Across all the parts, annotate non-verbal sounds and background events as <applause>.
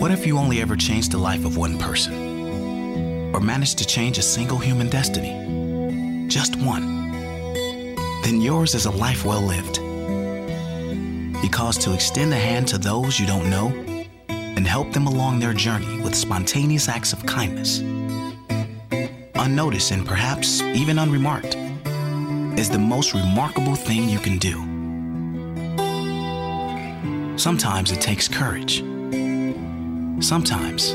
What if you only ever changed the life of one person? Or managed to change a single human destiny? Just one. Then yours is a life well lived. Because to extend a hand to those you don't know and help them along their journey with spontaneous acts of kindness, unnoticed and perhaps even unremarked, is the most remarkable thing you can do. Sometimes it takes courage. Sometimes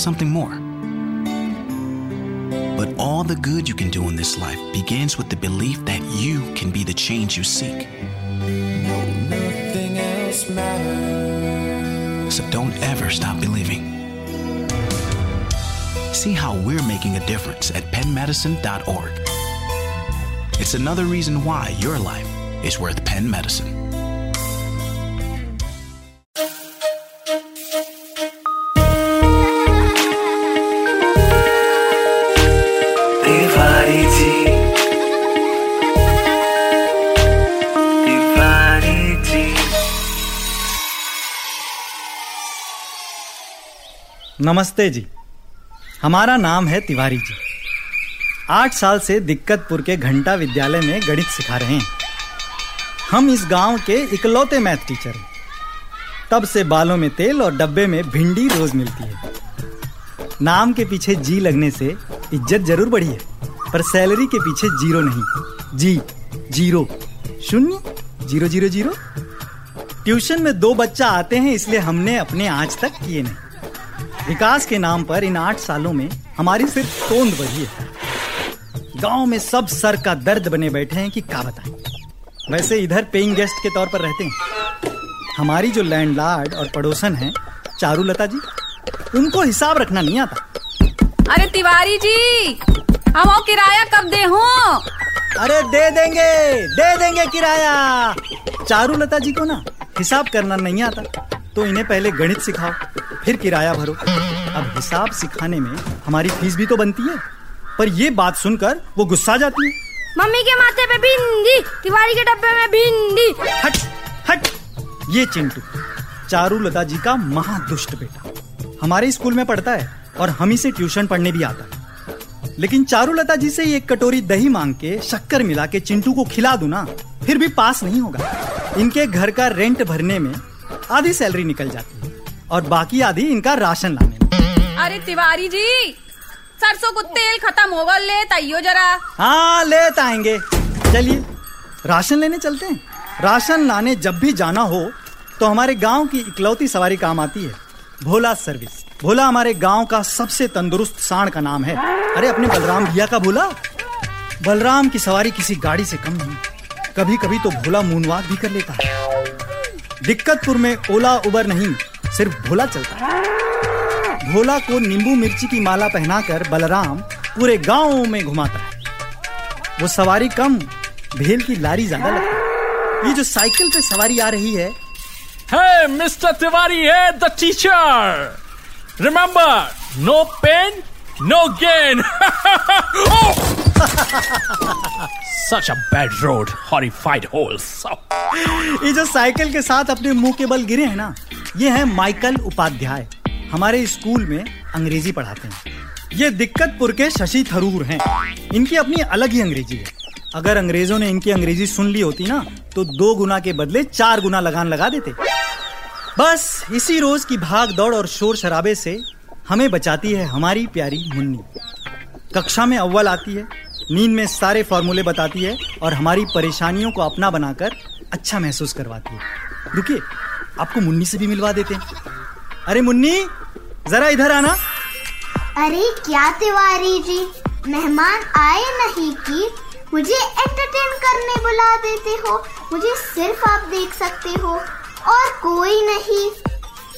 something more. But all the good you can do in this life begins with the belief that you can be the change you seek. Nothing else matters. So don't ever stop believing. See how we're making a difference at penmedicine.org. It's another reason why your life is worth Penn Medicine. नमस्ते जी। हमारा नाम है तिवारी जी। आठ साल से दिक्कतपुर के घंटा विद्यालय में गणित सिखा रहे हैं। हम इस गाँव के इकलौते मैथ टीचर हैं। तब से बालों में तेल और डब्बे में भिंडी रोज मिलती है। नाम के पीछे जी लगने से इज़्ज़त ज़रूर बढ़ी है, पर सैलरी के पीछे ज़ीरो नहीं। जी, ज़ीरो। शून्य, ज़ीरो ज़ीरो ज़ीरो। ट्यूशन में दो बच्चा आते हैं, इसलिए हमने अपने आज तक किए नहीं। विकास के नाम पर इन आठ सालों में हमारी सिर्फ़ तोंद बढ़ी है। गाँव में सब सर का दर्द बने बैठे हैं कि का बताएँ। वैसे इधर पेइंग गेस्ट के तौर पर रहते हैं। हमारी जो लैंडलॉर्ड और पड़ोसन हैं चारूलता जी उनको हिसाब रखना नहीं आता। अरे तिवारी जी हम वो किराया कब दे हूँ? अरे दे देंगे दे देंगे किराया। चारूलता जी को ना हिसाब करना नहीं आता। तो इन्हें पहले गणित सिखाओ फिर किराया भरो। अब हिसाब सिखाने में हमारी फ़ीस भी तो बनती है पर ये बात सुनकर वो गुस्सा जाती है। मम्मी के माथे पे भिंडी तिवारी के डब्बे में भिंडी। हट हट ये चिंटू चारूलता जी का महादुष्ट बेटा। हमारे स्कूल में पढ़ता है और हम ही से ट्यूशन पढ़ने भी आता है। लेकिन चारूलता जी से एक कटोरी दही मांग के शक्कर मिला के चिंटू को खिला दू ना फिर भी पास नहीं होगा। इनके घर का रेंट भरने में आधी सैलरी निकल जाती है और बाकी आधी इनका राशन लाने में। अरे तिवारी जी सरसों को तेल खत्म होगा ले ताइयो जरा। हाँ ले आएँगे चलिए राशन लेने चलते हैं। राशन लाने जब भी जाना हो तो हमारे गाँव की इकलौती सवारी काम आती है। भोला सर्विस। भोला हमारे गाँव का सबसे तंदुरुस्त सांड का नाम है। अरे अपने बलराम भैया का भोला? बलराम की सवारी किसी गाड़ी से कम नहीं। कभी कभी तो भोला मूनवाक भी कर लेता है। दिक्कतपुर में ओला उबर नहीं सिर्फ़ भोला चलता है भोला को नींबू मिर्ची की माला पहनाकर बलराम पूरे गाँव में घुमाता है वो सवारी कम भेल की लारी ज़्यादा लगती है ये जो साइकिल पे सवारी आ रही है Hey, Mr. Tiwari here, the teacher. Remember, no pain, no gain. <laughs> oh! Such a bad road, horrified holes. ये जो साइकिल के साथ अपने मुँह के बल गिरे हैं ना ये है माइकल उपाध्याय। हमारे स्कूल में अंग्रेज़ी पढ़ाते हैं। ये दिक्कतपुर के शशि थरूर हैं। इनकी अपनी अलग ही अंग्रेज़ी है। अगर अंग्रेज़ों ने इनकी अंग्रेज़ी सुन ली होती ना तो दो गुना के बदले चार गुना लगान लगा देते। बस इसी रोज की भाग दौड़ और शोर शराबे से हमें बचाती है हमारी प्यारी मुन्नी। कक्षा में अव्वल आती है, नींद में सारे फॉर्मूले बताती है और हमारी परेशानियों को अपना बनाकर अच्छा महसूस करवाती है। रुकिए, आपको मुन्नी से भी मिलवा देते हैं। अरे मुन्नी, जरा इधर आना। अरे, क्या तिवारी जी? मेहमान आए नहीं कि मुझे एंटरटेन करने बुला देते हो? मुझे सिर्फ़ आप देख सकते हो और कोई नहीं।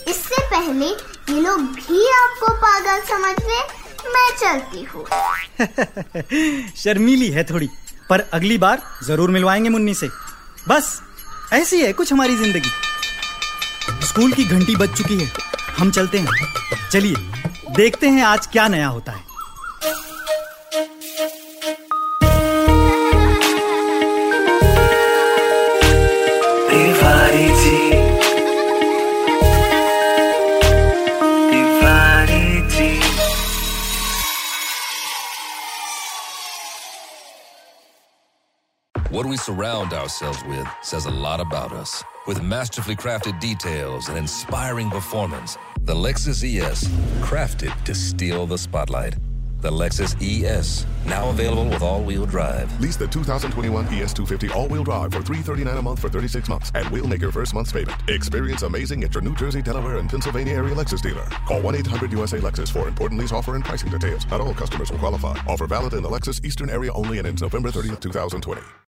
इससे पहले ये लोग भी आपको पागल समझ ले मैं चलती हूँ। <laughs> शर्मीली है थोड़ी पर अगली बार ज़रूर मिलवाएँगे मुन्नी से। बस ऐसी है कुछ हमारी ज़िंदगी। स्कूल की घंटी बज चुकी है हम चलते हैं। चलिए देखते हैं आज क्या नया होता है। Tiwari What we surround ourselves with says a lot about us. With masterfully crafted details and inspiring performance, the Lexus ES, crafted to steal the spotlight. The Lexus ES, now available with all-wheel drive. Lease the 2021 ES250 all-wheel drive for 339 a month for 36 months, and we'll make your first month's payment. Experience amazing at your New Jersey, Delaware, and Pennsylvania area Lexus dealer. Call 1-800-USA-LEXUS for important lease offer and pricing details. Not all customers will qualify. Offer valid in the Lexus Eastern area only and ends November 30th, 2020.